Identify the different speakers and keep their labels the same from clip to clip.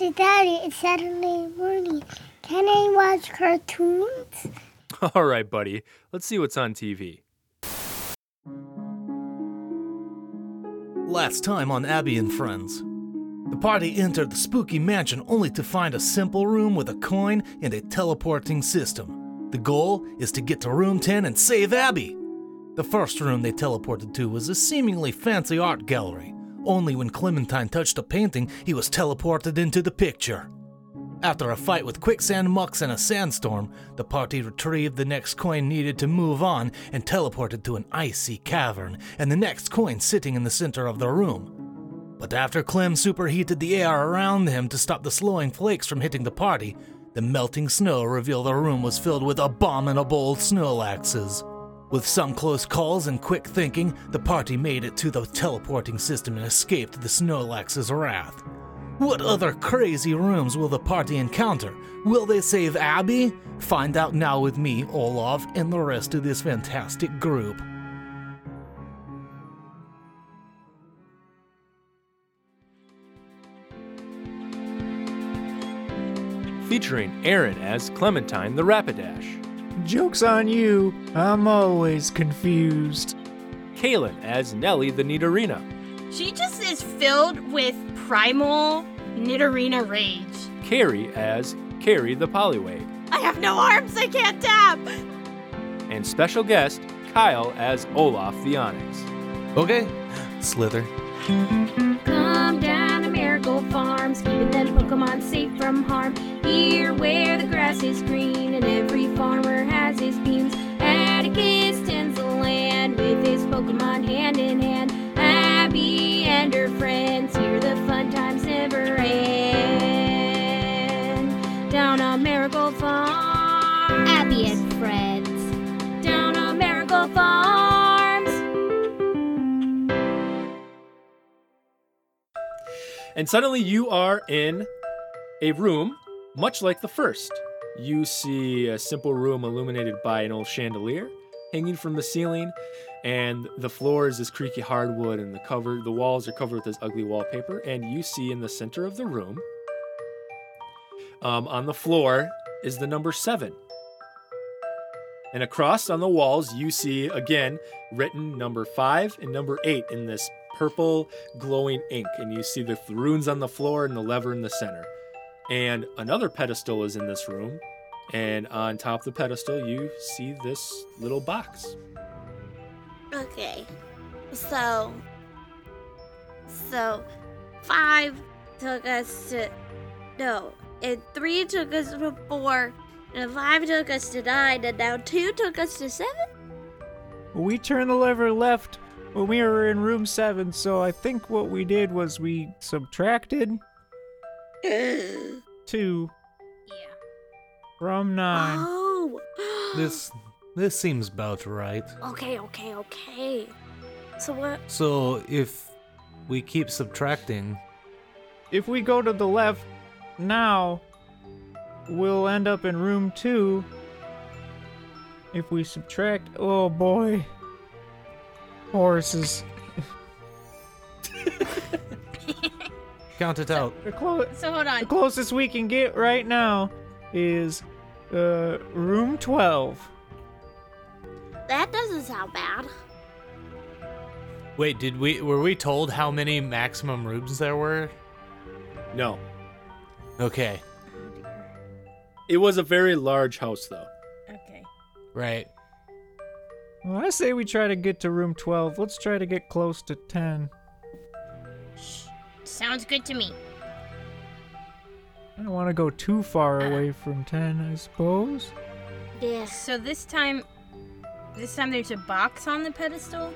Speaker 1: Daddy, Daddy, it's Saturday morning. Can I watch cartoons?
Speaker 2: All right, buddy. Let's see what's on TV.
Speaker 3: Last time on Abby and Friends. The party entered the spooky mansion only to find a simple room with a coin and a teleporting system. The goal is to get to room 10 and save Abby. The first room they teleported to was a seemingly fancy art gallery. Only when Clementine touched a painting, he was teleported into the picture. After a fight with quicksand mucks and a sandstorm, the party retrieved the next coin needed to move on and teleported to an icy cavern and the next coin sitting in the center of the room. But after Clem superheated the air around him to stop the slowing flakes from hitting the party, the melting snow revealed the room was filled with abominable snorlaxes. With some close calls and quick thinking, the party made it to the teleporting system and escaped the Snorlax's wrath. What other crazy rooms will the party encounter? Will they save Abby? Find out now with me, Olaf, and the rest of this fantastic group.
Speaker 2: Featuring Aaron as Clementine the Rapidash,
Speaker 4: Joke's on you. I'm always confused.
Speaker 2: Kaylin as Nellie the Nidorina,
Speaker 5: She just is filled with primal Nidorina rage.
Speaker 2: Carrie as Carrie the Poliwag,
Speaker 5: I have no arms, I can't tap!
Speaker 2: and special guest Kyle as Olaf the Onix.
Speaker 3: Okay, Slither.
Speaker 6: Come down to Miracle Farms, keeping them Pokemon safe from harm. Here where the grass is green and every farmer has his beams. Atticus tends the land with his Pokemon hand in hand. Abby and her friends, here the fun times never end. Down on Miracle Farms.
Speaker 1: Abby and friends.
Speaker 6: Down on Miracle Farms.
Speaker 2: And suddenly you are in a room much like the first. You see a simple room illuminated by an old chandelier hanging from the ceiling, and the floor is this creaky hardwood, and the cover, the walls are covered with this ugly wallpaper. And you see in the center of the room, um, on the floor, is the number seven. And across on the walls, you see again written number five and number eight in this purple glowing ink. And you see the runes on the floor and the lever in the center. And another pedestal is in this room. And on top of the pedestal, you see this little box.
Speaker 5: Okay. So. So. Five took us to. No. And three took us to four. And five took us to nine. And now two took us to seven?
Speaker 4: We turned the lever left when we were in room seven, so I think what we did was we subtracted two
Speaker 5: Yeah.
Speaker 4: from nine.
Speaker 5: Oh.
Speaker 3: This this seems about right.
Speaker 5: Okay, okay, okay. So what?
Speaker 3: So if we keep subtracting,
Speaker 4: If we go to the left now, we'll end up in room two. If we subtract, oh boy, horses.
Speaker 3: count it out.
Speaker 4: The, clo-
Speaker 5: So hold on.
Speaker 4: the closest we can get right now is uh, room 12.
Speaker 5: That doesn't sound bad.
Speaker 3: Wait, did we were we told how many maximum rooms there were?
Speaker 2: No.
Speaker 3: Okay,
Speaker 2: It was a very large house, though.
Speaker 5: Okay.
Speaker 3: right.
Speaker 4: Well, I say we try to get to room 12. Let's try to get close to 10.
Speaker 5: Sounds good to me.
Speaker 4: I don't want to go too far away from 10, I suppose.
Speaker 5: Yeah.
Speaker 6: So this time, this time there's a box on the pedestal.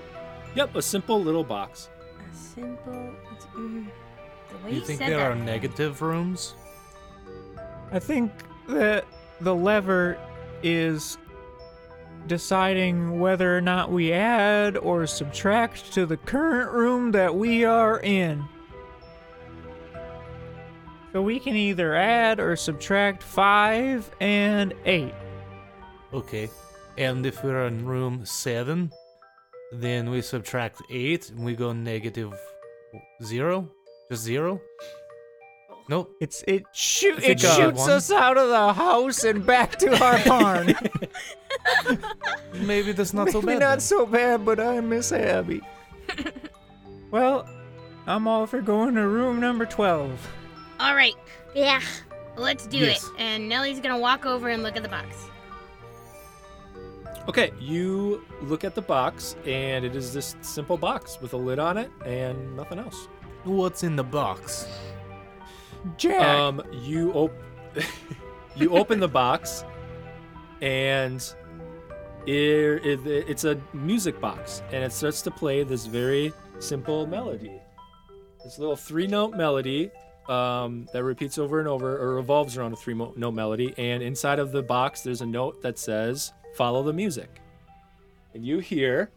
Speaker 2: Yep, a simple little box.
Speaker 6: A simple. It's, mm, the way
Speaker 3: Do you think
Speaker 6: said
Speaker 3: there
Speaker 6: that.
Speaker 3: are negative rooms?
Speaker 4: I think that the lever is deciding whether or not we add or subtract to the current room that we are in. So we can either add or subtract 5 and 8.
Speaker 3: Okay. And if we're in room seven, then we subtract eight and we go negative zero? Just zero?
Speaker 7: Nope.
Speaker 4: It's it shoot it shoots
Speaker 7: one.
Speaker 4: us out of the house and back to our barn.
Speaker 7: Maybe that's not so bad.
Speaker 4: Maybe
Speaker 7: bad.
Speaker 4: not
Speaker 7: then.
Speaker 4: so bad, but I miss Abby. well, I'm all for going to room number twelve.
Speaker 6: All right,
Speaker 8: Yeah.
Speaker 6: let's do
Speaker 7: Yes.
Speaker 6: it. And Nellie's gonna walk over and look at the box.
Speaker 2: Okay, you look at the box, and it is this simple box with a lid on it and nothing else.
Speaker 7: What's in the box?
Speaker 4: Jack.
Speaker 2: Um, you op- you open the box, and it, it, it's a music box, and it starts to play this very simple melody. This little three-note melody um, that repeats over and over, or revolves around a three-note melody. And inside of the box, there's a note that says "Follow the music," and you hear.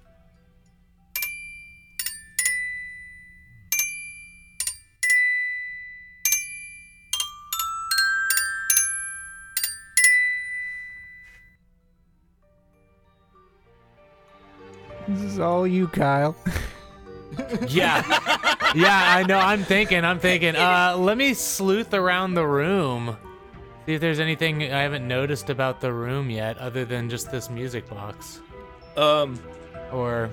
Speaker 4: this is all you, Kyle.
Speaker 7: Yeah. yeah, I know. I'm thinking. I'm thinking. Uh, let me sleuth around the room. See if there's anything I haven't noticed about the room yet, other than just this music box.
Speaker 2: Um,
Speaker 7: Or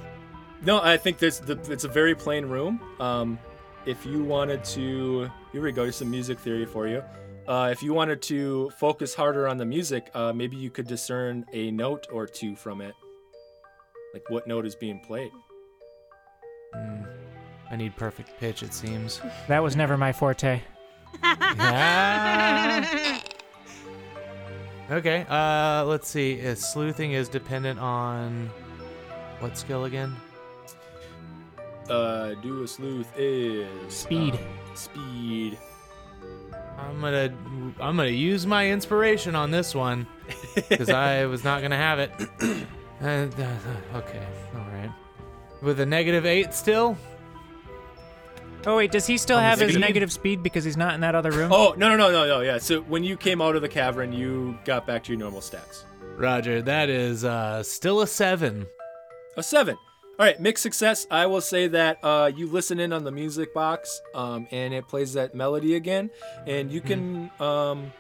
Speaker 2: No, I think this the, it's a very plain room. Um, if you wanted to, here we go. Here's some music theory for you. Uh, if you wanted to focus harder on the music, uh, maybe you could discern a note or two from it, like what note is being played.
Speaker 7: Hmm, I need perfect pitch. It seems.
Speaker 4: That was never my forte.
Speaker 7: Ah. Okay. Uh, let's see. Uh, sleuthing is dependent on what skill again?
Speaker 2: Uh, do a sleuth is
Speaker 4: Speed.
Speaker 2: um, speed.
Speaker 7: I'm gonna I'm gonna use my inspiration on this one because I was not gonna have it. Uh, uh, okay, all right. With a negative eight still.
Speaker 4: Oh wait, does he still have his
Speaker 7: speed?
Speaker 4: negative speed because he's not in that other room?
Speaker 2: Oh no no no no no yeah. So when you came out of the cavern, you got back to your normal stats.
Speaker 7: Roger, that is uh, still a seven.
Speaker 2: A seven. All right, mixed success. I will say that uh, you listen in on the music box, um, and it plays that melody again, and you can. Um,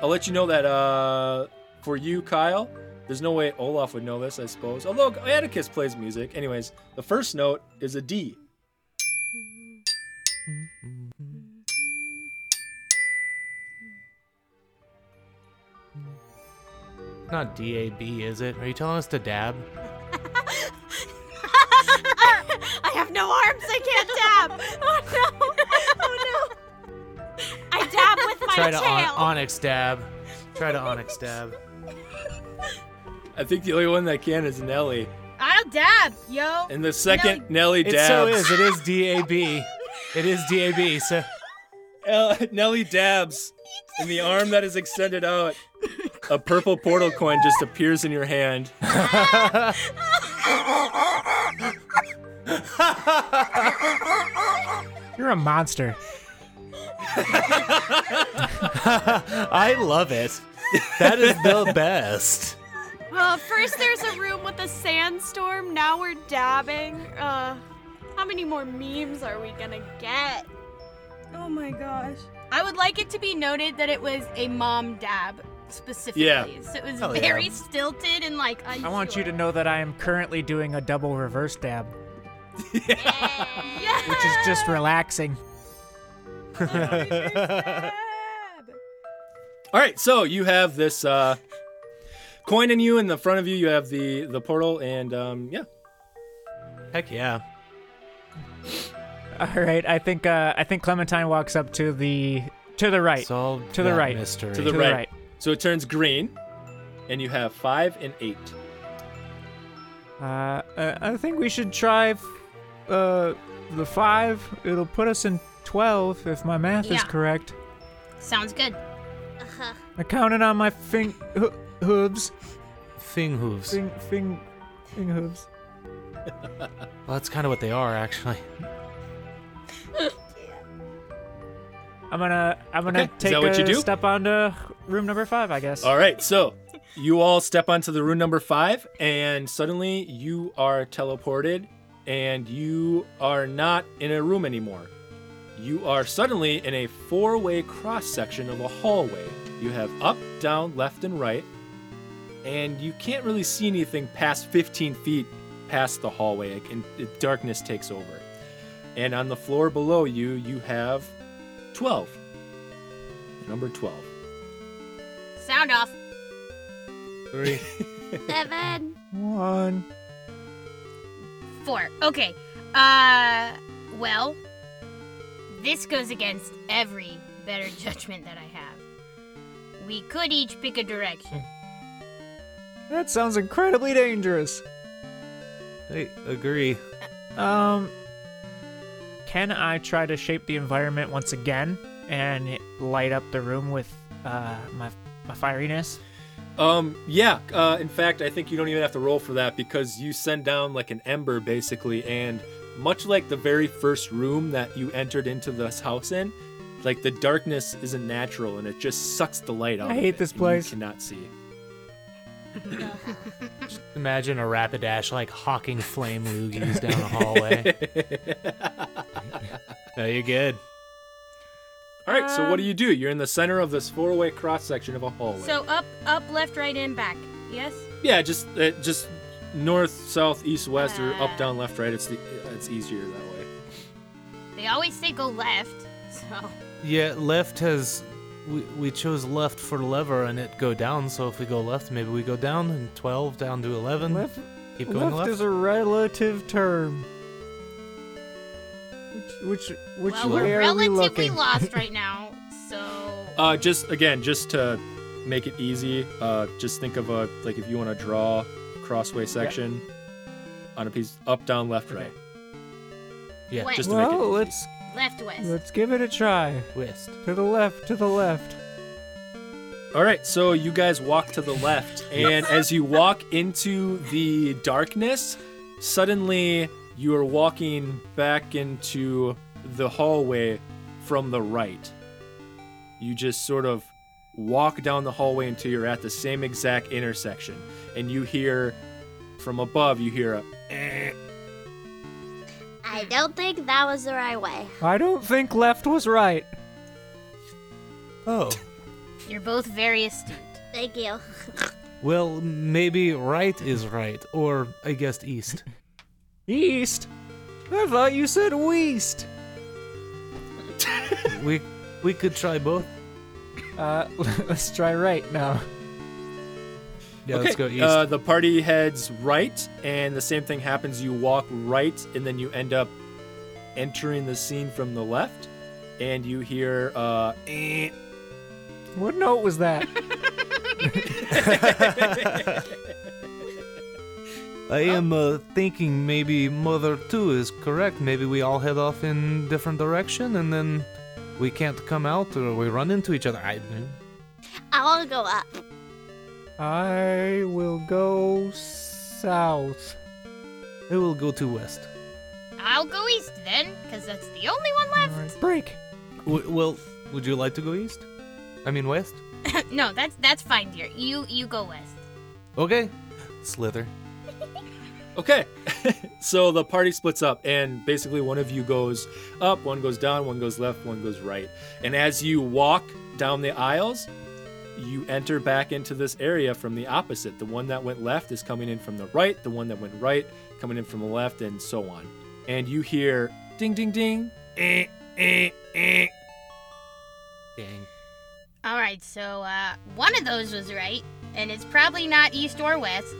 Speaker 2: I'll let you know that uh, for you, Kyle, there's no way Olaf would know this, I suppose. Although Atticus plays music. Anyways, the first note is a D.
Speaker 7: Not DAB, is it? Are you telling us to dab?
Speaker 8: I have no arms. I can't dab. Oh no. Oh no. I dab with my tail.
Speaker 7: Try to on- Onix dab. Try to Onix dab.
Speaker 2: I think the only one that can is Nelly.
Speaker 6: I'll dab, yo.
Speaker 2: And the second Nelly
Speaker 7: It
Speaker 2: dabs.
Speaker 7: so is. It is DAB. It is DAB. So
Speaker 2: El- Nelly dabs, and the arm that is extended out, a purple portal coin just appears in your hand.
Speaker 4: You're a monster.
Speaker 7: I love it. That is the best.
Speaker 8: Uh, first there's a room with a sandstorm. Now we're dabbing. Uh, how many more memes are we gonna get? Oh my gosh.
Speaker 6: I would like it to be noted that it was a mom dab specifically.
Speaker 2: Yeah.
Speaker 6: So it was
Speaker 7: Hell yeah.
Speaker 6: very stilted and like
Speaker 4: I want you to know that I am currently doing a double reverse dab,
Speaker 6: Yeah.
Speaker 4: which is just relaxing.
Speaker 2: All right, so you have this uh, coin in you. In the front of you, you have the the portal, and um, yeah,
Speaker 7: Heck yeah.
Speaker 4: All right, I think uh, I think Clementine walks up to the to the right.
Speaker 7: Solve
Speaker 4: To the right.
Speaker 7: mystery.
Speaker 2: To the
Speaker 4: to
Speaker 2: right.
Speaker 4: the right.
Speaker 2: so it turns green, and you have five and eight.
Speaker 4: Uh, uh, I think we should try f- uh, the five. It'll put us in twelve if my math is
Speaker 6: Yeah.
Speaker 4: correct.
Speaker 6: Sounds good.
Speaker 8: Uh-huh.
Speaker 4: I counted on my fing ho- hooves.
Speaker 7: Fing hooves.
Speaker 4: Fing fing fing hooves.
Speaker 7: Well, that's kind of what they are, actually.
Speaker 4: I'm gonna I'm gonna
Speaker 2: Okay, is
Speaker 4: take
Speaker 2: that what
Speaker 4: a
Speaker 2: you do?
Speaker 4: step onto room number five, I guess.
Speaker 2: All right, so you all step onto the room number five, and suddenly you are teleported, and you are not in a room anymore. you are suddenly in a four way cross section of a hallway. You have up, down, left, and right, and you can't really see anything past 15 feet past the hallway, and darkness takes over. And on the floor below you, you have 12. Number 12.
Speaker 6: Sound off.
Speaker 7: Three.
Speaker 8: Seven.
Speaker 4: One.
Speaker 6: Four. Okay. Uh, well, this goes against every better judgment that I have. We could each pick a direction.
Speaker 4: That sounds incredibly dangerous.
Speaker 7: I agree.
Speaker 4: Um, can I try to shape the environment once again and light up the room with uh, my my fieriness?
Speaker 2: Um, yeah, uh, in fact, I think you don't even have to roll for that because you send down like an ember basically, and much like the very first room that you entered into this house in, like the darkness isn't natural and it just sucks the light out.
Speaker 4: I
Speaker 2: of
Speaker 4: hate
Speaker 2: it,
Speaker 4: this
Speaker 2: and
Speaker 4: place.
Speaker 2: You cannot see.
Speaker 7: Imagine a Rapidash like hawking flame loogies down a hallway. oh, you're good.
Speaker 2: All right, so what do
Speaker 6: Um,
Speaker 2: you do? You're in the center of this four-way cross section of a hallway.
Speaker 6: So up, up, left, right, and back. Yes.
Speaker 2: yeah, just uh, just north, south, east, west, or up,
Speaker 6: Ah.
Speaker 2: down, left, right. It's the it's easier that way.
Speaker 6: They always say go left. So
Speaker 7: Yeah, left has. We, we chose left for lever and it go down, so if we go left, maybe we go down and 12 down to 11.
Speaker 4: Left,
Speaker 7: Keep going
Speaker 4: left
Speaker 7: left.
Speaker 4: is a relative term. Which which which
Speaker 6: well,
Speaker 4: way
Speaker 6: we're
Speaker 4: are we
Speaker 6: relatively
Speaker 4: looking?
Speaker 6: lost right now. So
Speaker 2: Uh, just again, just to make it easy, uh, just think of a like if you want to draw a crossway section on a piece up, down, left,
Speaker 4: Okay.
Speaker 2: right.
Speaker 7: yeah,
Speaker 6: West.
Speaker 2: Just to make it easy.
Speaker 4: let's
Speaker 6: left, west.
Speaker 4: let's give it a try.
Speaker 7: west.
Speaker 4: To the left, to the left.
Speaker 2: All right, so you guys walk to the left, and as you walk into the darkness, suddenly you are walking back into the hallway from the right. You just sort of walk down the hallway until you're at the same exact intersection, and you hear from above, you hear a "Eh."
Speaker 8: I don't think that was the right way.
Speaker 4: I don't think left was right.
Speaker 7: Oh.
Speaker 6: You're both very astute.
Speaker 8: Thank you.
Speaker 7: Well, maybe right is right, or I guess east.
Speaker 4: East. I thought you said west.
Speaker 7: we we could try both.
Speaker 4: Uh, let's try right now.
Speaker 7: Yeah,
Speaker 2: okay,
Speaker 7: let's go east.
Speaker 2: Uh, the party heads right, and the same thing happens. You walk right, and then you end up entering the scene from the left, and you hear uh, "Eh."
Speaker 4: What note was that?
Speaker 7: I am uh, thinking maybe Mother 2 is correct. Maybe we all head off in different direction and then we can't come out or we run into each other. I,
Speaker 8: I want to go up.
Speaker 4: I will go south.
Speaker 7: I will go to west.
Speaker 6: I'll go east then, because that's the only one left.
Speaker 4: Alright, break.
Speaker 7: W- well, would you like to go east? I mean west?
Speaker 6: no, that's that's fine, dear. You you go west.
Speaker 7: Okay. Slither.
Speaker 2: Okay, so the party splits up, and basically one of you goes up, one goes down, one goes left, one goes right. And as you walk down the aisles, you enter back into this area from the opposite. The one that went left is coming in from the right, the one that went right coming in from the left, and so on. And you hear ding, ding, ding, eh, eh, eh.
Speaker 7: Dang.
Speaker 6: All right, so uh, one of those was right, and it's probably not east or west.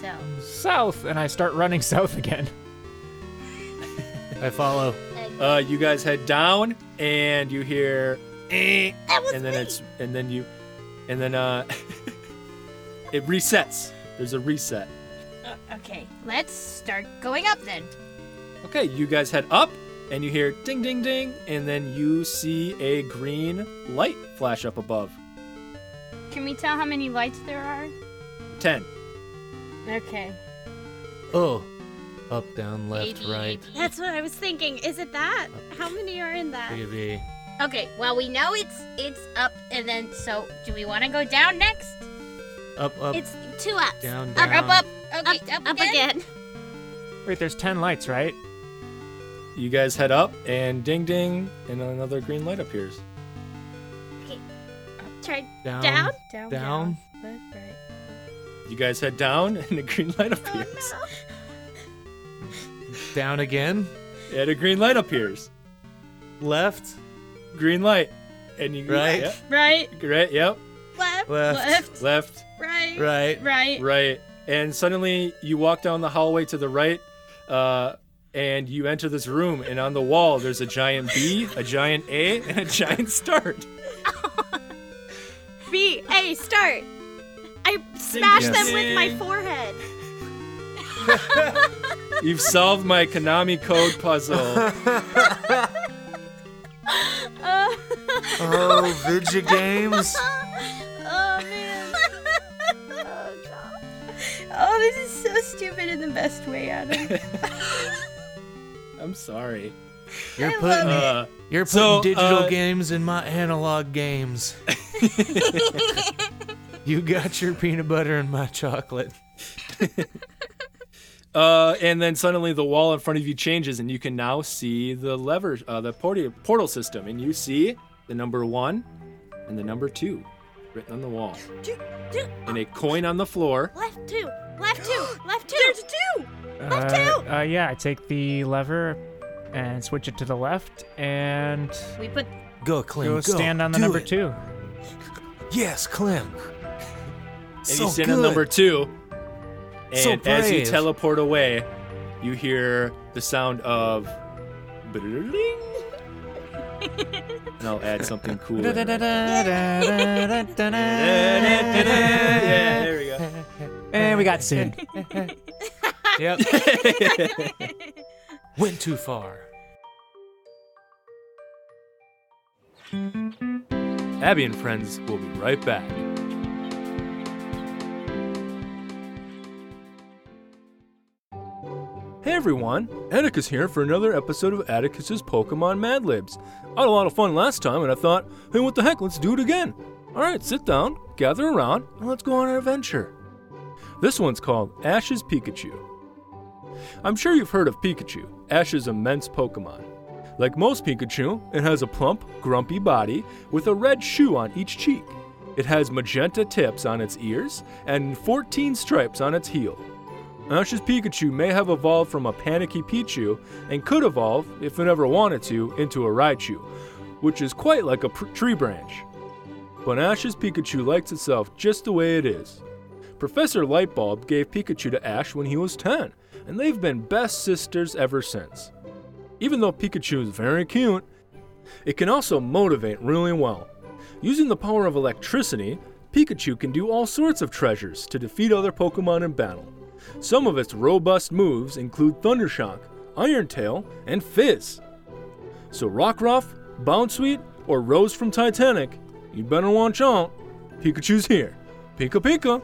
Speaker 6: So
Speaker 4: South, and I start running south again.
Speaker 7: I follow.
Speaker 2: Uh, you guys head down, and you hear eh,
Speaker 8: That was
Speaker 2: and then
Speaker 8: me.
Speaker 2: it's and then you and then uh it resets there's a reset
Speaker 6: uh, okay, let's start going up then.
Speaker 2: okay you guys head up and you hear ding ding ding and then you see a green light flash up above
Speaker 6: Can we tell how many lights there are?
Speaker 2: 10
Speaker 6: Okay.
Speaker 7: Oh. Up, down, left,
Speaker 6: Maybe.
Speaker 7: right.
Speaker 8: That's what I was thinking. Is it that? How many are in that?
Speaker 7: Maybe.
Speaker 6: Okay. Well, we know it's it's up, and then so do we want to go down next?
Speaker 7: Up, up,
Speaker 8: It's two ups.
Speaker 7: down,
Speaker 6: Up,
Speaker 7: down.
Speaker 6: up, up. Okay,
Speaker 8: Up,
Speaker 6: up,
Speaker 8: up
Speaker 6: again.
Speaker 8: again.
Speaker 4: Wait, there's ten lights, right?
Speaker 2: you guys head up, and ding ding, and another green light appears.
Speaker 8: Turn
Speaker 7: Down.
Speaker 8: down.
Speaker 6: Down,
Speaker 7: Down.
Speaker 6: Left, right.
Speaker 2: You guys head down, and a green light oh, appears. No.
Speaker 7: Down again.
Speaker 2: And a green light appears.
Speaker 7: Left.
Speaker 2: Green light. And you
Speaker 7: Right.
Speaker 2: Yep.
Speaker 6: Right,
Speaker 2: Right. Yep.
Speaker 8: Left.
Speaker 7: Left.
Speaker 6: left,
Speaker 2: Left.
Speaker 8: Right.
Speaker 7: Right.
Speaker 6: right.
Speaker 2: Right. And suddenly you walk down the hallway to the right, uh, and you enter this room, and on the wall there's a giant B, a giant A, and a giant start.
Speaker 8: B A start. I smash
Speaker 7: Yes.
Speaker 8: them with my forehead.
Speaker 2: You've solved my Konami code puzzle.
Speaker 7: Oh, Vidya Games.
Speaker 8: oh man. oh god. Oh, this is so stupid in the best way, Adam.
Speaker 2: I'm sorry.
Speaker 7: You're
Speaker 8: I
Speaker 7: putting
Speaker 8: love
Speaker 2: Uh,
Speaker 7: you're putting
Speaker 2: So,
Speaker 7: digital
Speaker 2: uh,
Speaker 7: games in my analog games. you got your peanut butter and my chocolate.
Speaker 2: uh, and then suddenly the wall in front of you changes, and you can now see the lever, uh, the porti- portal system, and you see the number one and the number two written on the wall,
Speaker 8: Two, two,
Speaker 2: and a coin on the floor.
Speaker 8: left two, left two, left two. There's two. Left
Speaker 4: Uh,
Speaker 8: two.
Speaker 4: uh, yeah, I take the lever and switch it to the left and
Speaker 6: We put
Speaker 7: Go, Clem.
Speaker 4: go stand on the number
Speaker 7: it.
Speaker 4: two.
Speaker 7: Yes, Clem.
Speaker 2: And
Speaker 7: so
Speaker 2: you stand
Speaker 7: good.
Speaker 2: on number two. And
Speaker 7: So
Speaker 2: as you teleport away, you hear the sound of. And I'll add something cool. there. yeah, there we go.
Speaker 4: And we got sued.
Speaker 7: Yep. Went too far.
Speaker 2: Abby and friends will be right back. Everyone, Atticus here for another episode of Atticus's Pokemon Mad Libs. I had a lot of fun last time and I thought, hey, what the heck, let's do it again. Alright, sit down, gather around, and let's go on an adventure. This one's called Ash's Pikachu. I'm sure you've heard of Pikachu, Ash's immense Pokemon. Like most Pikachu, it has a plump, grumpy body with a red shoe on each cheek. It has magenta tips on its ears and 14 stripes on its heel. Ash's Pikachu may have evolved from a panicky Pichu and could evolve, if it ever wanted to, into a Raichu, which is quite like a pr- tree branch. But Ash's Pikachu likes itself just the way it is. Professor Lightbulb gave Pikachu to Ash when he was 10, and they've been best sisters ever since. Even though Pikachu is very cute, it can also motivate really well. Using the power of electricity, Pikachu can do all sorts of treasures to defeat other Pokemon in battle. Some of its robust moves include Thundershock, Iron Tail, and Fizz. So Rockruff, Bounsweet, or Rose from Titanic, you'd better watch out. Pikachu's here. Pika Pika.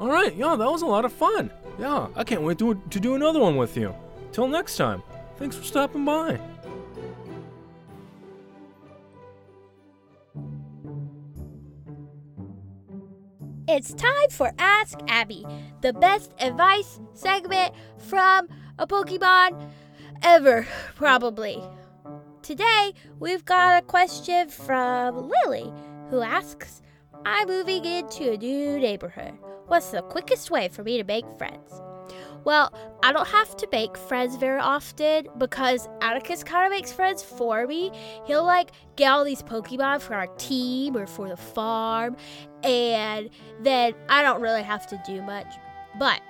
Speaker 2: Alright, yeah, that was a lot of fun. Yeah, I can't wait to, to do another one with you. Till next time, thanks for stopping by.
Speaker 8: It's time for Ask Abby, the best advice segment from a Pokemon ever, probably. Today, we've got a question from Lily, who asks I'm moving into a new neighborhood. What's the quickest way for me to make friends? Well, I don't have to make friends very often because Atticus kind of makes friends for me. He'll like get all these Pokemon for our team or for the farm, and then I don't really have to do much. But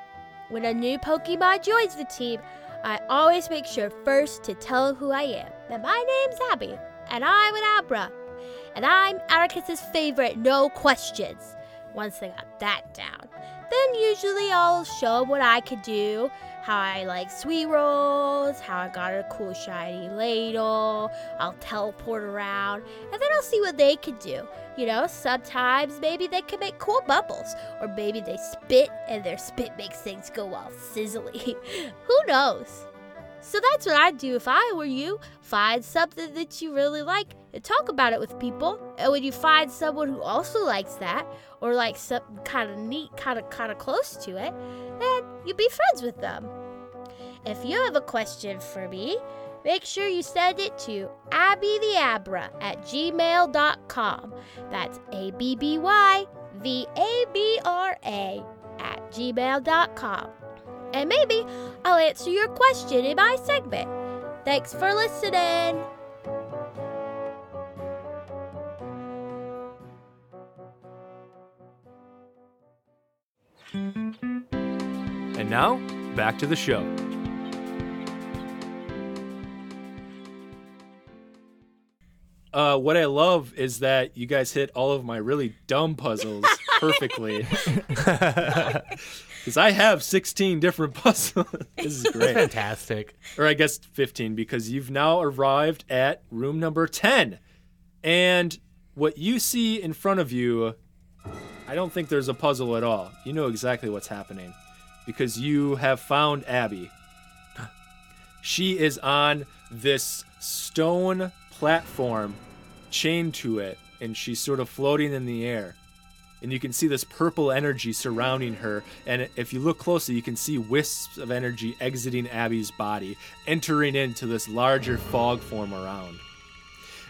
Speaker 8: when a new Pokemon joins the team, I always make sure first to tell who I am. That my name's Abby, and I'm an Abra, and I'm Atticus's favorite, no questions. Once they got that down, then usually I'll show what I could do, how I like sweet rolls, how I got a cool shiny ladle, I'll teleport around, and then I'll see what they could do. You know, sometimes maybe they can make cool bubbles, or maybe they spit and their spit makes things go all sizzly. Who knows? So that's what I'd do if I were you. Find something that you really like and talk about it with people. And when you find someone who also likes that, or likes something kind of neat, kind of kind of close to it, then you be friends with them. If you have a question for me, make sure you send it to abbytheabra at gmail.com. That's A B B Y V A B R A at gmail.com. And maybe I'll answer your question in my segment. Thanks for listening.
Speaker 2: And now, back to the show. Uh, what I love is that you guys hit all of my really dumb puzzles perfectly. Because I have 16 different puzzles. this is great.
Speaker 7: Fantastic.
Speaker 2: or I guess 15, because you've now arrived at room number 10. And what you see in front of you, I don't think there's a puzzle at all. You know exactly what's happening because you have found Abby. She is on this stone platform chained to it, and she's sort of floating in the air. And you can see this purple energy surrounding her. And if you look closely, you can see wisps of energy exiting Abby's body, entering into this larger fog form around.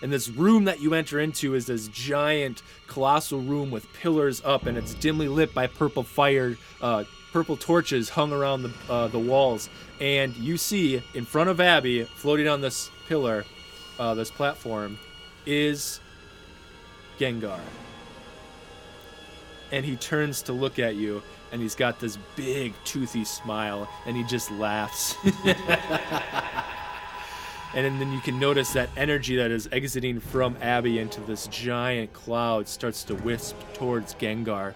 Speaker 2: And this room that you enter into is this giant, colossal room with pillars up, and it's dimly lit by purple fire, uh, purple torches hung around the uh, the walls. And you see in front of Abby, floating on this pillar, uh, this platform, is Gengar. And he turns to look at you, and he's got this big, toothy smile, and he just laughs. and then you can notice that energy that is exiting from Abby into this giant cloud starts to wisp towards Gengar.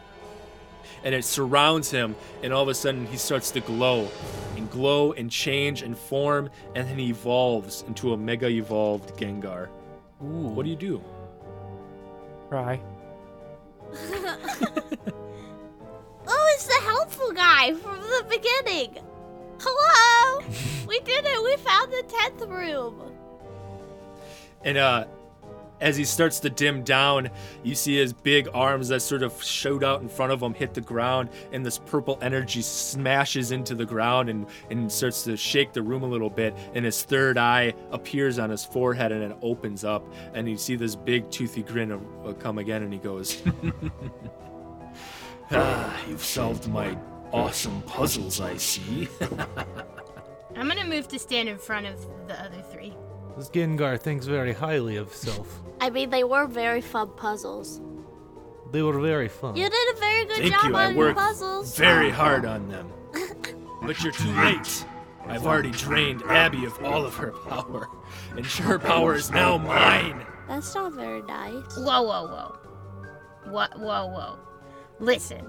Speaker 2: And it surrounds him, and all of a sudden he starts to glow and glow and change and form, and then he evolves into a mega evolved Gengar. What do you do?
Speaker 4: Cry.
Speaker 8: Oh, it's the helpful guy from the beginning. Hello! we did it. We found the 10th room.
Speaker 2: And uh, as he starts to dim down, you see his big arms that sort of shoot out in front of him hit the ground, and this purple energy smashes into the ground and, and starts to shake the room a little bit. And his third eye appears on his forehead and it opens up, and you see this big toothy grin uh, come again, and he goes, Ah, you've solved my awesome puzzles, I see.
Speaker 6: I'm gonna move to stand in front of the other three.
Speaker 7: This Gengar thinks very highly of self.
Speaker 8: I mean, they were very fun puzzles.
Speaker 7: They were very fun.
Speaker 8: You did a very good
Speaker 2: Thank
Speaker 8: job
Speaker 2: you. I
Speaker 8: on your
Speaker 2: worked
Speaker 8: puzzles.
Speaker 2: very hard on them. But you're too late. I've already drained Abby of all of her power, and her power is now oh, mine.
Speaker 8: That's not very nice.
Speaker 6: Whoa, whoa, whoa. What? Whoa, whoa. Listen,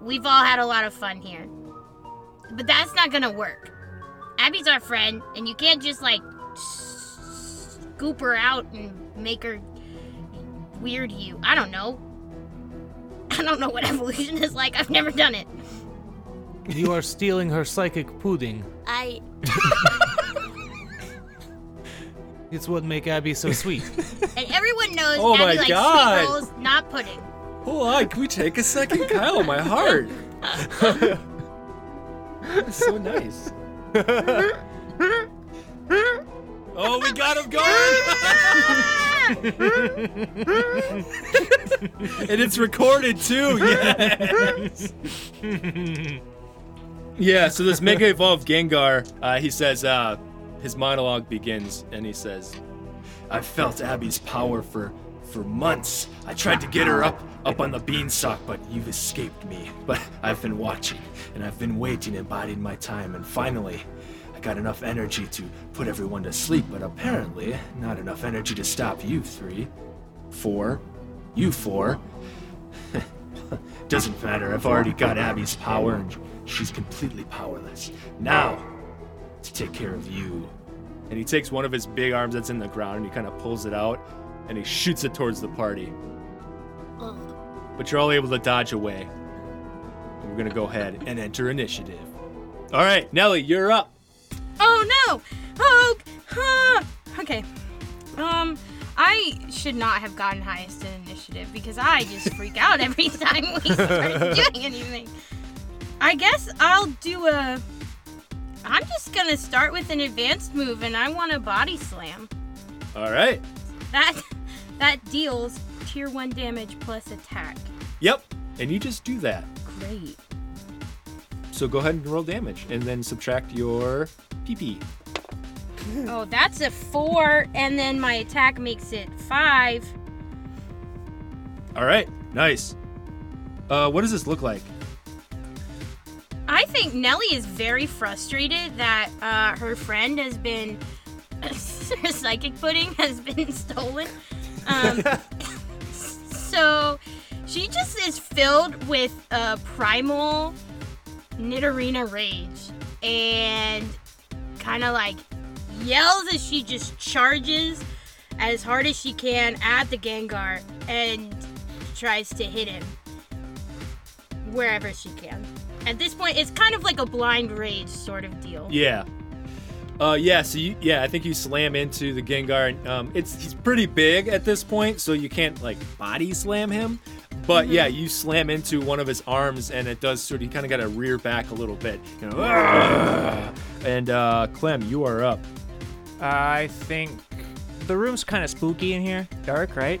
Speaker 6: we've all had a lot of fun here, but that's not gonna work. Abby's our friend, and you can't just like s- scoop her out and make her weird you. I don't know. I don't know what evolution is like. I've never done it.
Speaker 7: You are stealing her psychic pudding.
Speaker 8: I.
Speaker 7: It's what make Abby so sweet.
Speaker 6: And everyone knows
Speaker 2: Oh
Speaker 6: Abby
Speaker 2: my
Speaker 6: likes
Speaker 2: God.
Speaker 6: sweet rolls, not pudding.
Speaker 2: Hold on, can we take a second, Kyle? My heart. So nice. Oh, we got him going! and it's recorded too. Yes. yeah. So this mega evolved Gengar, uh, he says, uh, his monologue begins, and he says, I've felt Abby's power for for months. I tried to get her up up on the beanstalk, but you've escaped me. But I've been watching and I've been waiting and biding my time, and finally I got enough energy to put everyone to sleep, but apparently not enough energy to stop you three. Four. You four. Doesn't matter, I've already got Abby's power and she's completely powerless. Now, to take care of you. And he takes one of his big arms that's in the ground and he kind of pulls it out and he shoots it towards the party. But you're all able to dodge away. And we're gonna go ahead and enter initiative. All right, Nelly, you're up.
Speaker 6: Oh no! Oh, huh. okay. Um, I should not have gotten highest in initiative because I just freak out every time we start doing anything. I guess I'll do a I'm just gonna start with an advanced move, and I want a body slam.
Speaker 2: All right.
Speaker 6: That that deals tier one damage plus attack.
Speaker 2: Yep. And you just do that.
Speaker 6: Great.
Speaker 2: So go ahead and roll damage and then subtract your PP.
Speaker 6: Oh, that's a four, and then my attack makes it five.
Speaker 2: All right. Nice. Uh, what does this look like?
Speaker 6: I think Nellie is very frustrated that uh, her friend has been her psychic pudding has been stolen. Um, so she just is filled with uh, primal Nidorina rage and kind of like yells as she just charges as hard as she can at the Gengar and tries to hit him wherever she can. At this point, it's kind of like a blind rage sort of deal.
Speaker 2: Yeah. Uh, yeah. So you, yeah, I think you slam into the Gengar. And, um, it's he's pretty big at this point, so you can't like body slam him. But yeah, you slam into one of his arms, and it does sort of. You kind of got to rear back a little bit. You know, and uh, Clem, you are up.
Speaker 4: I think the room's kind of spooky in here. Dark, right?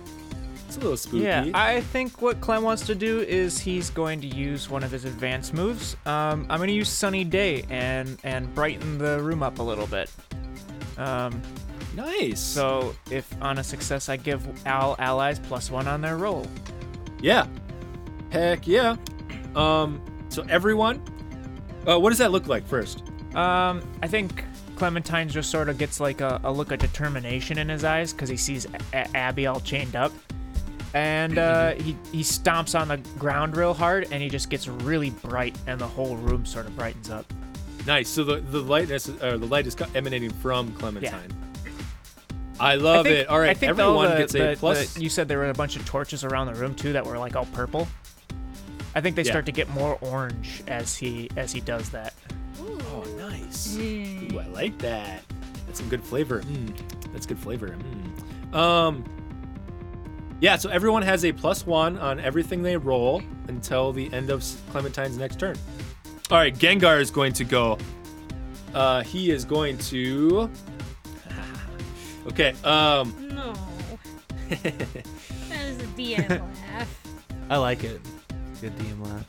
Speaker 2: It's a little spooky.
Speaker 4: Yeah, I think what Clem wants to do is he's going to use one of his advanced moves. Um, I'm going to use Sunny Day and and brighten the room up a little bit. Um,
Speaker 2: nice.
Speaker 4: so if on a success, I give all allies plus one on their roll.
Speaker 2: Yeah. Heck yeah. Um. So everyone, uh, what does that look like first?
Speaker 4: Um, I think Clementine just sort of gets like a, a look of determination in his eyes because he sees a- Abby all chained up. And uh, he, he stomps on the ground real hard and he just gets really bright and the whole room sort of brightens up.
Speaker 2: Nice. So the the lightness, uh, the light is co- emanating from Clementine. I love
Speaker 4: I think-
Speaker 2: it. All right,
Speaker 4: I think
Speaker 2: everyone
Speaker 4: the-
Speaker 2: gets a
Speaker 4: the-
Speaker 2: plus.
Speaker 4: the- you said there were a bunch of torches around the room too that were like all purple. I think they
Speaker 2: Yeah.
Speaker 4: start to get more orange as he as he does that.
Speaker 2: Oh, nice. Ooh, I like that. That's some good flavor. Mm, that's good flavor. Mm. Um, yeah. So everyone has a plus one on everything they roll until the end of Clementine's next turn. All right, Gengar is going to go. Uh, he is going to. Okay. Um.
Speaker 6: No. that is a DM laugh.
Speaker 7: I like it. Good DM laugh.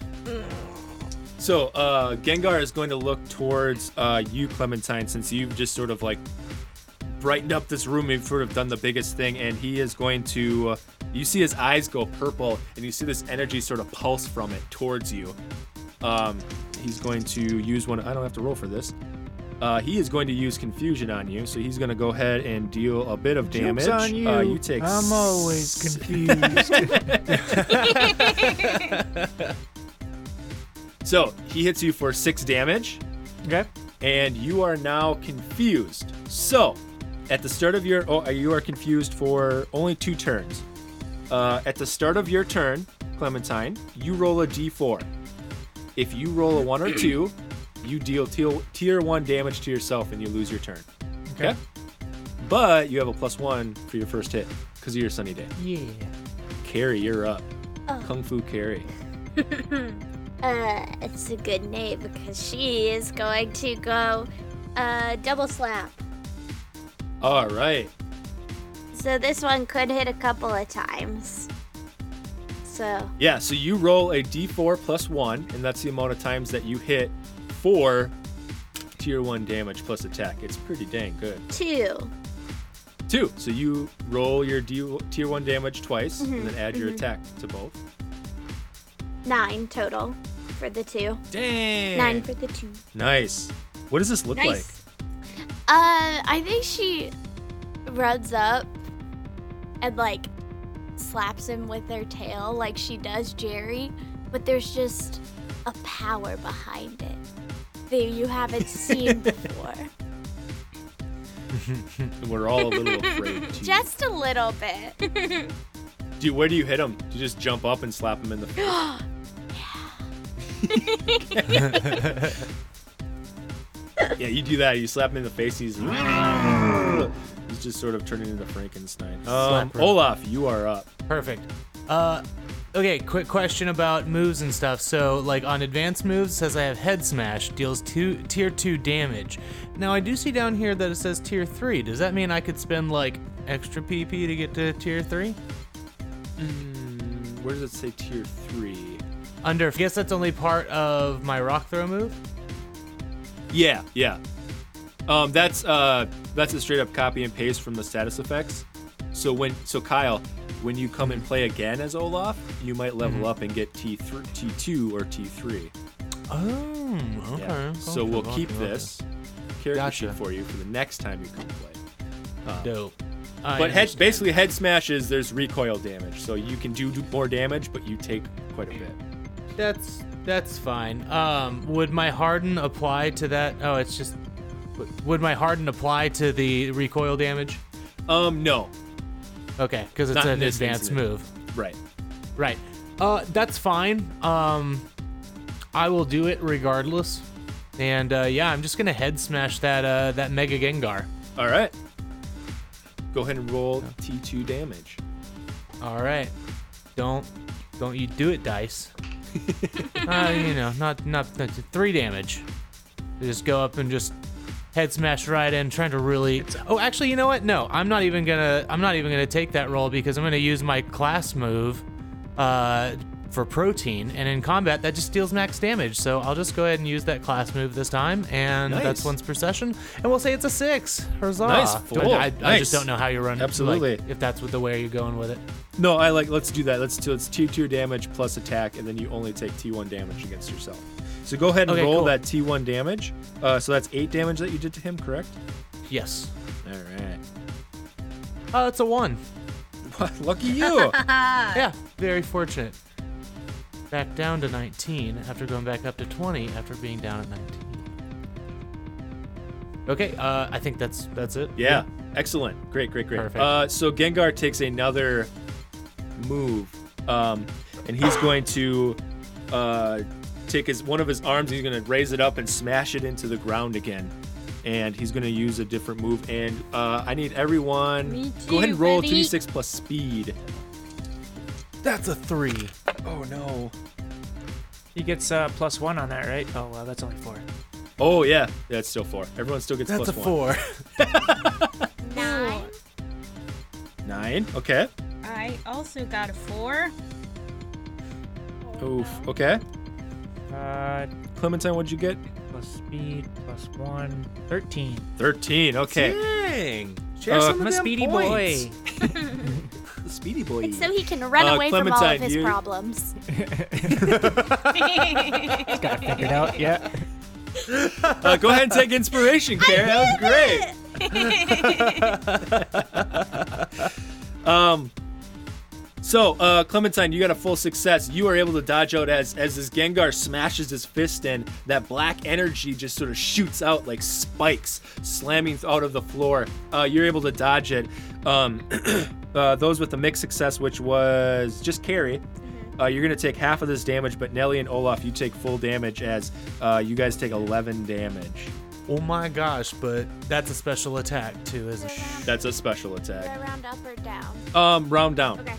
Speaker 2: So uh, Gengar is going to look towards uh, you, Clementine, since you've just sort of like brightened up this room. You've sort of done the biggest thing, and he is going to. Uh, you see his eyes go purple, and you see this energy sort of pulse from it towards you. Um, he's going to use one. I don't have to roll for this. Uh, he is going to use confusion on you, so he's going to go ahead and deal a bit of damage.
Speaker 4: Joke's on you.
Speaker 2: Uh, you take.
Speaker 4: I'm always confused.
Speaker 2: So he hits you for six damage.
Speaker 4: okay.
Speaker 2: and you are now confused. So, at the start of your, oh, you are confused for only two turns. Uh, at the start of your turn, Clementine, you roll a d4. If you roll a one or two, you deal tier, tier one damage to yourself and you lose your turn. Okay. But you have a plus one for your first hit because of your sunny day.
Speaker 4: Yeah.
Speaker 2: Carrie, you're up.
Speaker 5: Oh.
Speaker 2: Kung Fu Carrie.
Speaker 5: Uh, it's a good name because she is going to go uh, double slap.
Speaker 2: All right.
Speaker 5: So this one could hit a couple of times. So
Speaker 2: Yeah, so you roll a d4 plus one, and that's the amount of times that you hit for tier one damage plus attack. It's pretty dang good.
Speaker 5: two.
Speaker 2: Two. So you roll your D- tier one damage twice, and
Speaker 5: Mm-hmm,
Speaker 2: then add your attack to both.
Speaker 5: Nine total for the two.
Speaker 2: Dang.
Speaker 5: Nine for the two.
Speaker 2: Nice. What does this look like?
Speaker 6: Nice.
Speaker 5: Uh, I think she runs up and like slaps him with her tail like she does Jerry, but there's just a power behind it that you haven't seen before.
Speaker 2: We're all a little afraid. Jeez.
Speaker 5: just a little bit.
Speaker 2: Do you, where do you hit him? Do you just jump up and slap him in the face? yeah, Yeah, you do that. You slap him in the face. He's he's just sort of turning into Frankenstein. Um,
Speaker 7: Slap.
Speaker 2: Olaf, you are up.
Speaker 7: Perfect. Uh, okay, quick question about moves and stuff. So, like on advanced moves, it says I have head smash, deals two tier two damage. Now I do see down here that it says tier three. Does that mean I could spend like extra PP to get to tier three?
Speaker 2: Mm, where does it say tier three?
Speaker 7: Under, I guess that's only part of my rock throw move.
Speaker 2: Yeah, yeah. Um, that's uh, that's a straight up copy and paste from the status effects. So when so Kyle, when you come and play again as Olaf, you might level
Speaker 7: Mhm.
Speaker 2: up and get T three, T two or T three.
Speaker 7: Oh, okay.
Speaker 2: Yeah. So we'll keep this character
Speaker 7: Gotcha.
Speaker 2: sheet for you for the next time you come play. Uh,
Speaker 7: Dope. I
Speaker 2: but head, basically head smashes, there's recoil damage, so you can do do more damage, but you take quite a bit.
Speaker 7: That's that's fine. Um, would my harden apply to that? Oh, it's just. Would my harden apply to the recoil damage?
Speaker 2: Um, no,
Speaker 7: Okay, because it's
Speaker 2: Not in
Speaker 7: an
Speaker 2: this
Speaker 7: advanced
Speaker 2: incident.
Speaker 7: move.
Speaker 2: right.
Speaker 7: Right. Uh, that's fine. Um, I will do it regardless. And uh, yeah, I'm just gonna head smash that uh, that Mega Gengar.
Speaker 2: All right. Go ahead and roll T2 damage.
Speaker 7: All right. Don't don't you do it, dice. uh, you know, not not not- three damage. Just go up and just head smash right in, trying to really. Oh, actually, you know what? No, I'm not even gonna. I'm not even gonna take that roll because I'm gonna use my class move, uh, for protein, and in combat that just deals max damage. So I'll just go ahead and use that class move this time, and
Speaker 2: Nice.
Speaker 7: that's once per session, and we'll say it's a six. Huzzah!
Speaker 2: Nice,
Speaker 7: Do I-. I, I just don't know how you run. like,
Speaker 2: Absolutely.
Speaker 7: if that's what the way you're going with it.
Speaker 2: No, I like. Let's do that. Let's do it's T2 damage plus attack, and then you only take T1 damage against yourself. So go ahead and
Speaker 7: Okay,
Speaker 2: roll
Speaker 7: cool.
Speaker 2: that T1 damage. Uh, so that's eight damage that you did to him, correct?
Speaker 7: Yes.
Speaker 2: All right.
Speaker 7: Oh, it's a one. What?
Speaker 2: Lucky you.
Speaker 7: Yeah, very fortunate. Back down to 19 after going back up to 20 after being down at 19. Okay, uh, I think that's that's it.
Speaker 2: Yeah, excellent. Great, great, great.
Speaker 7: Perfect.
Speaker 2: Uh, so Gengar takes another move, um, and he's going to uh, take his one of his arms. He's going to raise it up and smash it into the ground again. And he's going to use a different move. And uh, I need everyone
Speaker 6: Me
Speaker 2: go ahead and roll
Speaker 6: buddy.
Speaker 2: 2d6 plus speed.
Speaker 7: That's a three.
Speaker 2: Oh no.
Speaker 4: He gets uh, plus one on that, right? Oh, well, that's only four.
Speaker 2: Oh yeah, yeah, it's still four. Everyone still gets
Speaker 7: That's a
Speaker 2: plus one.
Speaker 7: four.
Speaker 5: Nine.
Speaker 2: Nine. Okay.
Speaker 6: I also got a four.
Speaker 2: Oof. Okay.
Speaker 4: Uh,
Speaker 2: Clementine, what'd you get?
Speaker 4: plus speed, plus one, 13.
Speaker 2: Thirteen. Okay.
Speaker 7: Dang. Share
Speaker 2: Uh,
Speaker 7: some of
Speaker 4: I'm a
Speaker 7: them
Speaker 4: speedy
Speaker 7: points.
Speaker 4: boy.
Speaker 2: The speedy boy.
Speaker 5: It's so he can run
Speaker 2: Uh,
Speaker 5: away from all
Speaker 2: Clementine,
Speaker 5: of his
Speaker 2: you-
Speaker 5: problems.
Speaker 4: Got to figure it figured out, yeah.
Speaker 2: Uh, go ahead and take inspiration, Karen. That was great. um, so uh, Clementine, you got a full success. You are able to dodge out as as this Gengar smashes his fist in. That black energy just sort of shoots out like spikes, slamming out of the floor. Uh, you're able to dodge it. Um, uh, those with the mixed success, which was just Carrie. Uh, you're going to take half of this damage, but Nelly and Olaf, you take full damage as uh, you guys take 11 damage.
Speaker 7: Oh my gosh, but that's a special attack too, isn't it?
Speaker 2: That's a special attack.
Speaker 5: round up or down?
Speaker 2: Um, round down.
Speaker 5: Okay.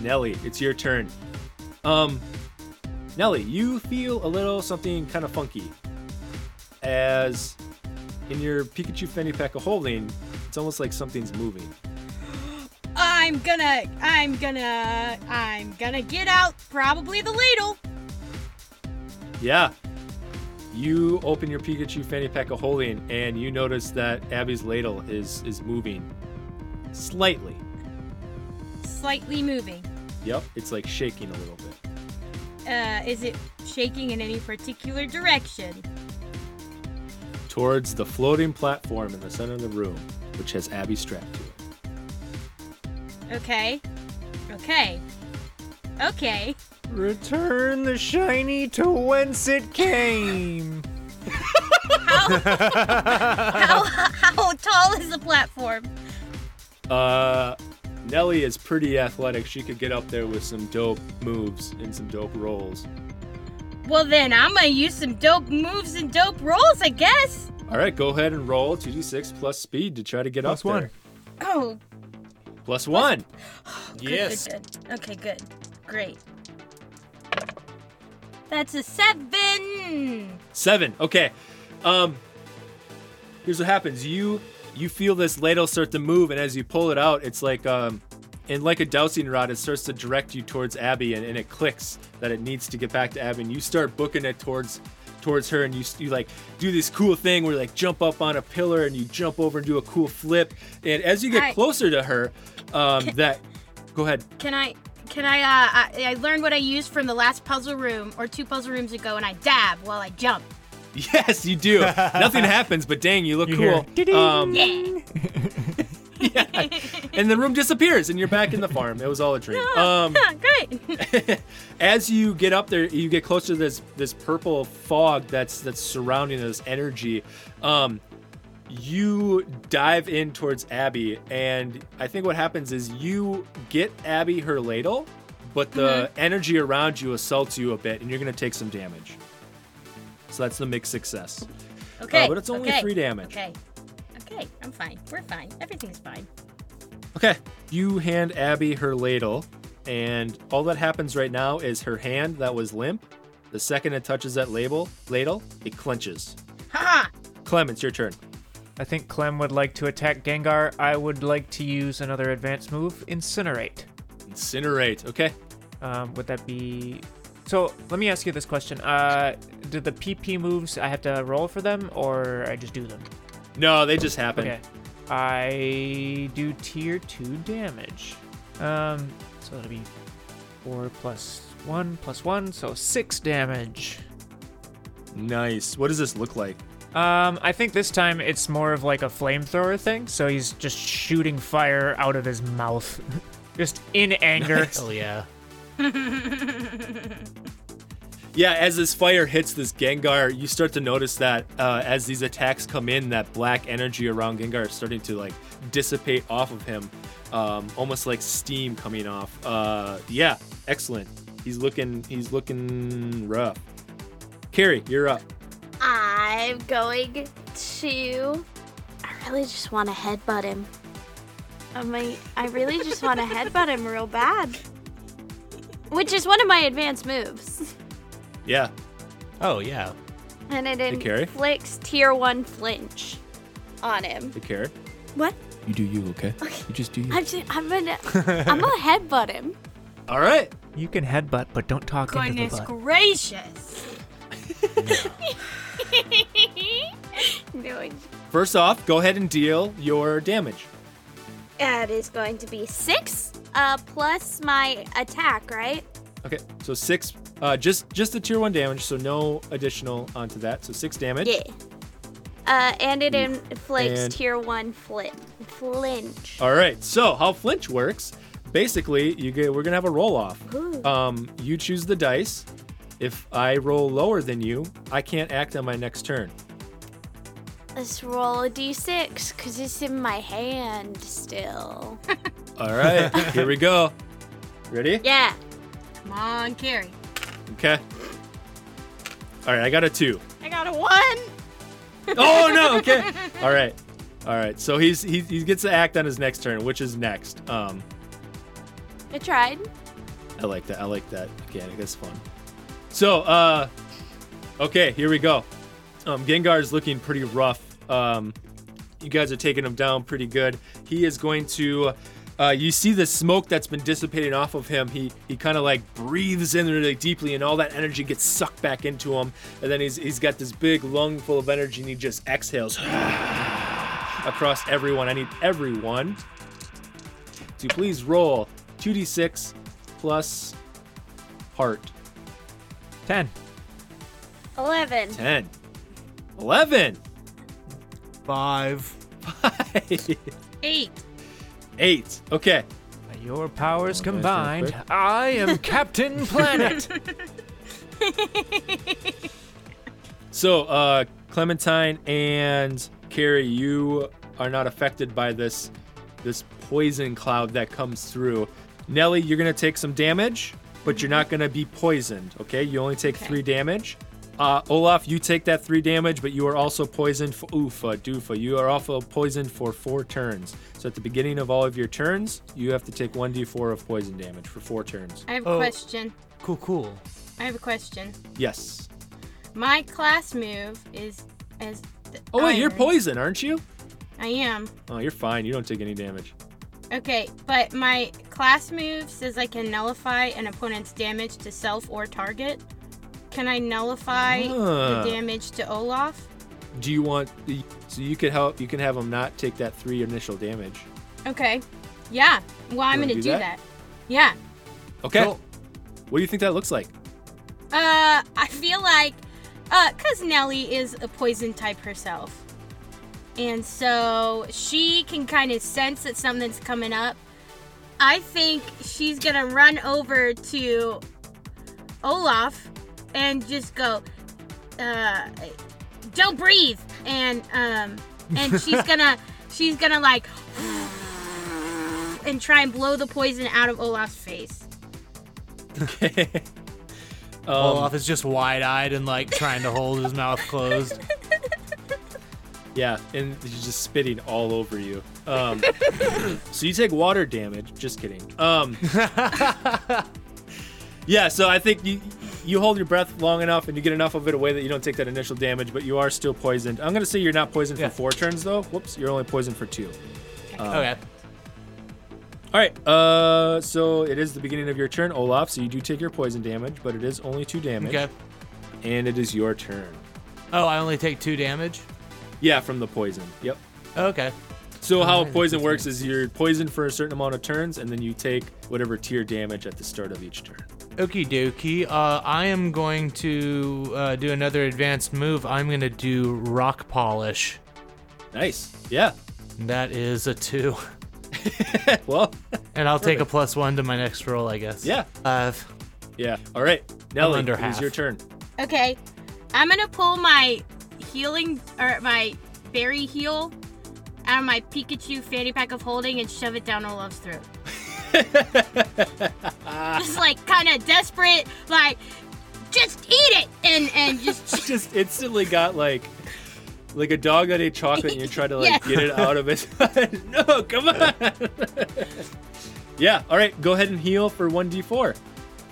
Speaker 2: Nelly, it's your turn. Um, Nelly, you feel a little something kind of funky. As in your Pikachu fanny pack of holding, it's almost like something's moving.
Speaker 6: I'm gonna, I'm gonna, I'm gonna get out probably the ladle.
Speaker 2: Yeah. You open your Pikachu fanny pack of holding, and you notice that Abby's ladle is is moving slightly.
Speaker 6: Slightly moving.
Speaker 2: Yep, it's like shaking a little bit.
Speaker 6: Uh, is it shaking in any particular direction?
Speaker 2: towards the floating platform in the center of the room, which has Abby strapped to it.
Speaker 6: Okay. Okay. Okay.
Speaker 4: Return the shiny to whence it came.
Speaker 6: How, how, how tall is the platform?
Speaker 2: Uh, Nelly is pretty athletic. She could get up there with some dope moves and some dope rolls.
Speaker 6: Well, then I'm gonna use some dope moves and dope rolls, I guess.
Speaker 2: All right, go ahead and roll 2d6 plus speed to try to get
Speaker 4: Plus
Speaker 2: up there.
Speaker 4: one.
Speaker 6: Oh,
Speaker 2: Plus one.
Speaker 6: good,
Speaker 7: Yes.
Speaker 6: good, good. Okay, good. Great. That's a seven.
Speaker 2: Seven. Okay. Um. Here's what happens. You you feel this ladle start to move, and as you pull it out, it's like um, and like a dowsing rod, it starts to direct you towards Abby, and, and it clicks that it needs to get back to Abby, and you start booking it towards towards her, and you you like do this cool thing where you like jump up on a pillar and you jump over and do a cool flip, and as you get
Speaker 6: I-
Speaker 2: closer to her, um, that go ahead.
Speaker 6: Can I? Can I? Uh, I, I learned what I used from the last puzzle room or two puzzle rooms ago, and I dab while I jump.
Speaker 2: Yes, you do. Nothing happens, but dang, you look
Speaker 4: You
Speaker 2: cool.
Speaker 4: hear, "Ding."
Speaker 2: Um,
Speaker 6: Yeah.
Speaker 2: yeah. And the room disappears and you're back in the farm. It was all a dream. Um,
Speaker 6: Great.
Speaker 2: as you get up there, you get closer to this this purple fog that's that's surrounding this energy. Um, you dive in towards Abby, and I think what happens is you get Abby her ladle, but the energy around you assaults you a bit, and you're gonna take some damage. So that's the mixed success.
Speaker 6: Okay.
Speaker 2: Uh, but it's only
Speaker 6: okay,
Speaker 2: three damage.
Speaker 6: Okay. Okay. I'm fine. We're fine. Everything's fine.
Speaker 2: Okay. You hand Abby her ladle, and all that happens right now is her hand that was limp. The second it touches that label ladle, it clenches.
Speaker 6: Ha
Speaker 2: Clem, it's your turn.
Speaker 4: I think Clem would like to attack Gengar. I would like to use another advanced move, Incinerate.
Speaker 2: Incinerate. Okay.
Speaker 4: Um, would that be? So let me ask you this question. Uh, do the PP moves I have to roll for them, or I just do them?
Speaker 2: No, they just happen.
Speaker 4: Okay. I do tier two damage. Um, so that'll be four plus one plus one, so six damage.
Speaker 2: Nice. What does this look like?
Speaker 4: Um, I think this time it's more of like a flamethrower thing, so he's just shooting fire out of his mouth, just in anger.
Speaker 7: Hell yeah.
Speaker 2: Yeah, as this fire hits this Gengar, you start to notice that uh, as these attacks come in, that black energy around Gengar is starting to like dissipate off of him, um, almost like steam coming off. Uh, yeah, excellent. He's looking, he's looking rough. Carrie, you're up.
Speaker 5: I'm going to. I really just want to headbutt him. I mean, I really just want to headbutt him real bad. Which is one of my advanced moves.
Speaker 2: Yeah,
Speaker 7: Oh yeah.
Speaker 5: And it
Speaker 2: Carrie?
Speaker 5: inflicts tier one flinch on him.
Speaker 2: the Carrie.
Speaker 5: What?
Speaker 2: You do you, okay? You just do you.
Speaker 5: I'm, just, I'm gonna I'm gonna headbutt him.
Speaker 2: All right.
Speaker 4: You can headbutt, but don't talk into
Speaker 6: Goodness
Speaker 4: the butt.
Speaker 6: gracious.
Speaker 5: no, it-
Speaker 2: First off, go ahead and deal your damage.
Speaker 5: That is going to be six uh, plus my attack, right?
Speaker 2: Okay, so six, uh, just just the tier one damage, so no additional onto that. So six damage.
Speaker 5: Yeah. Uh, and it inflicts
Speaker 2: And-
Speaker 5: tier one flin- flinch.
Speaker 2: All right. So how flinch works? Basically, you get we're gonna have a roll off.
Speaker 5: Ooh.
Speaker 2: Um, you choose the dice. If I roll lower than you, I can't act on my next turn.
Speaker 5: Let's roll a d6 because it's in my hand still.
Speaker 2: All right. here we go. Ready?
Speaker 5: yeah.
Speaker 6: Come on, Carrie.
Speaker 2: Okay. All right. I got a two.
Speaker 6: I got a one.
Speaker 2: Oh no. Okay. All right. All right. So he's he, he gets to act on his next turn, which is next. Um,
Speaker 5: I tried.
Speaker 2: I like that. I like that. Okay, that's fun. So, uh, okay, here we go. Um, Gengar is looking pretty rough. Um, you guys are taking him down pretty good. He is going to. Uh, you see the smoke that's been dissipating off of him. He he kind of like breathes in really deeply, and all that energy gets sucked back into him. And then he's he's got this big lung full of energy, and he just exhales across everyone. I need everyone to please roll 2d6 plus heart.
Speaker 4: Ten.
Speaker 5: 11.
Speaker 2: 10. 11.
Speaker 7: Five.
Speaker 6: Eight.
Speaker 2: 8. Okay.
Speaker 4: By your powers
Speaker 2: Oh,
Speaker 4: combined. I am Captain Planet.
Speaker 2: So, uh, Clementine and Carrie, you are not affected by this this poison cloud that comes through. Nelly, you're gonna take some damage, but you're not gonna be poisoned. Okay, you only take three damage. Uh, Olaf, you take that three damage, but you are also poisoned for oofa doofa. You are also poisoned for four turns. So at the beginning of all of your turns, you have to take one d4 of poison damage for four turns.
Speaker 6: I have a
Speaker 7: Oh.
Speaker 6: question.
Speaker 7: Cool, cool.
Speaker 6: I have a question.
Speaker 2: Yes.
Speaker 6: My class move is as. th-
Speaker 2: Oh wait, you're
Speaker 6: iron.
Speaker 2: poison, aren't you?
Speaker 6: I am.
Speaker 2: Oh, you're fine. You don't take any damage.
Speaker 6: Okay, but my class move says I can nullify an opponent's damage to self or target. Can I nullify
Speaker 2: Ah.
Speaker 6: the damage to Olaf?
Speaker 2: Do you want? So you could help. You can have him not take that three initial damage.
Speaker 6: Okay. Yeah. Well, I'm gonna
Speaker 2: do
Speaker 6: do
Speaker 2: that?
Speaker 6: that. Yeah.
Speaker 2: Okay.
Speaker 7: Cool.
Speaker 2: What do you think that looks like?
Speaker 6: Uh, I feel like, uh, cause Nellie is a poison type herself, and so she can kind of sense that something's coming up. I think she's gonna run over to Olaf and just go, uh, don't breathe, and um, and she's gonna, she's gonna like, and try and blow the poison out of Olaf's face.
Speaker 2: Okay. um,
Speaker 7: Olaf is just wide-eyed and like trying to hold his mouth closed.
Speaker 2: Yeah, and he's just spitting all over you. Um, so you take water damage. Just kidding. Um, yeah, so I think you you hold your breath long enough and you get enough of it away that you don't take that initial damage, but you are still poisoned. I'm gonna say you're not poisoned
Speaker 7: Yeah.
Speaker 2: for four turns though. Whoops, you're only poisoned for two. Um,
Speaker 7: okay.
Speaker 2: All right. Uh, so it is the beginning of your turn, Olaf. So you do take your poison damage, but it is only two damage,
Speaker 7: Okay.
Speaker 2: and it is your turn.
Speaker 7: Oh, I only take two damage.
Speaker 2: Yeah, from the poison. Yep.
Speaker 7: Okay.
Speaker 2: So how poison works is you're poisoned for a certain amount of turns, and then you take whatever tier damage at the start of each turn.
Speaker 7: Okie dokie. Uh, I am going to uh, do another advanced move. I'm going to do rock polish.
Speaker 2: Nice. Yeah.
Speaker 7: That is a two.
Speaker 2: well.
Speaker 7: And I'll take a plus one to my next roll, I guess.
Speaker 2: Yeah.
Speaker 7: Five.
Speaker 2: Yeah. All right. Nelly,
Speaker 7: under
Speaker 2: it is
Speaker 7: half.
Speaker 2: your turn.
Speaker 6: Okay, I'm gonna pull my healing or my berry heal out of my Pikachu fanny pack of holding and shove it down Olaf's throat. just like kind of desperate, like just eat it and and just
Speaker 2: Just instantly got like. Like a dog that ate chocolate and you're trying to like
Speaker 6: Yes.
Speaker 2: get it out of it. no, come on. yeah, all right, go ahead and heal for 1d4.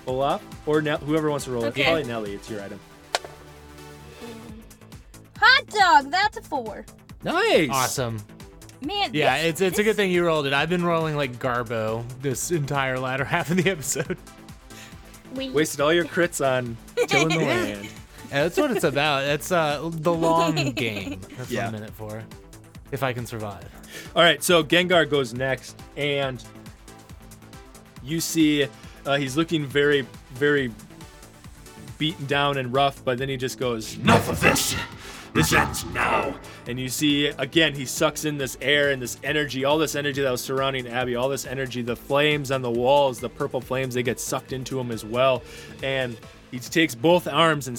Speaker 2: Olaf, or Nell whoever wants to roll
Speaker 6: Okay.
Speaker 2: it. Probably Nelly, it's your item.
Speaker 6: hot dog. That's a four.
Speaker 2: Nice.
Speaker 7: Awesome.
Speaker 6: Man,
Speaker 7: Yeah,
Speaker 6: this-
Speaker 7: it's it's a good thing you rolled it. I've been rolling like Garbo this entire latter half of the episode.
Speaker 6: We,
Speaker 2: Wasted all your crits on tilling the land.
Speaker 7: Yeah, that's what it's about. It's uh the long game. That's
Speaker 2: Yeah.
Speaker 7: what I'm in it for. If I can survive.
Speaker 2: All right, so Gengar goes next, and you see uh, he's looking very, very beaten down and rough, but then he just goes, Enough of this! Ends uh-huh. now! And you see, again, he sucks in this air and this energy, all this energy that was surrounding Abby, all this energy, the flames on the walls, the purple flames, they get sucked into him as well. And he takes both arms and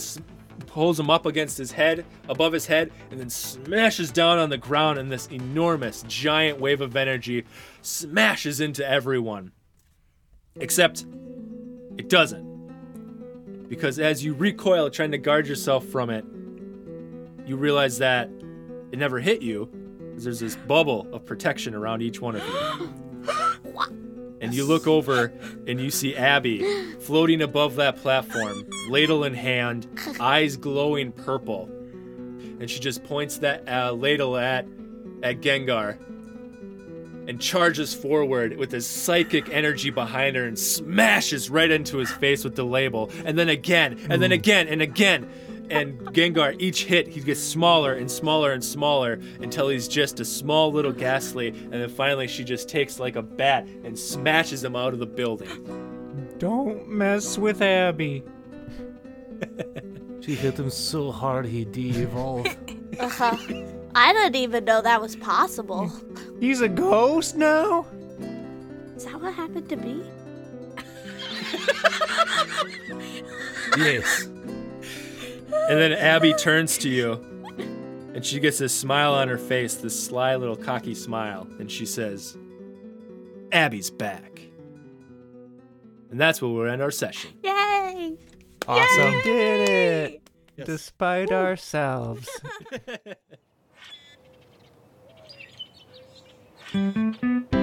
Speaker 2: pulls them up against his head, above his head, and then smashes down on the ground, and this enormous, giant wave of energy smashes into everyone. Except it doesn't. Because as you recoil, trying to guard yourself from it, you realize that it never hit you, because there's this bubble of protection around each one of you. And you look over and you see Abby floating above that platform, ladle in hand, eyes glowing purple. And she just points that uh, ladle at at Gengar and charges forward with his psychic energy behind her and smashes right into his face with the label. And then again, and then again, and again. And Gengar, each hit, he gets smaller and smaller and smaller until he's just a small little Gastly. And then finally, she just takes like a bat and smashes him out of the building.
Speaker 4: Don't mess with Abby.
Speaker 7: She hit him so hard he de-evolved.
Speaker 5: Uh-huh. I didn't even know that was possible.
Speaker 4: He's a ghost now?
Speaker 5: Is that what happened to me?
Speaker 7: yes.
Speaker 2: And then Abby turns to you and she gets this smile on her face, this sly little cocky smile. And she says, Abby's back. And that's where we'll end our session.
Speaker 5: Yay!
Speaker 7: Awesome.
Speaker 4: We did it! Despite ourselves.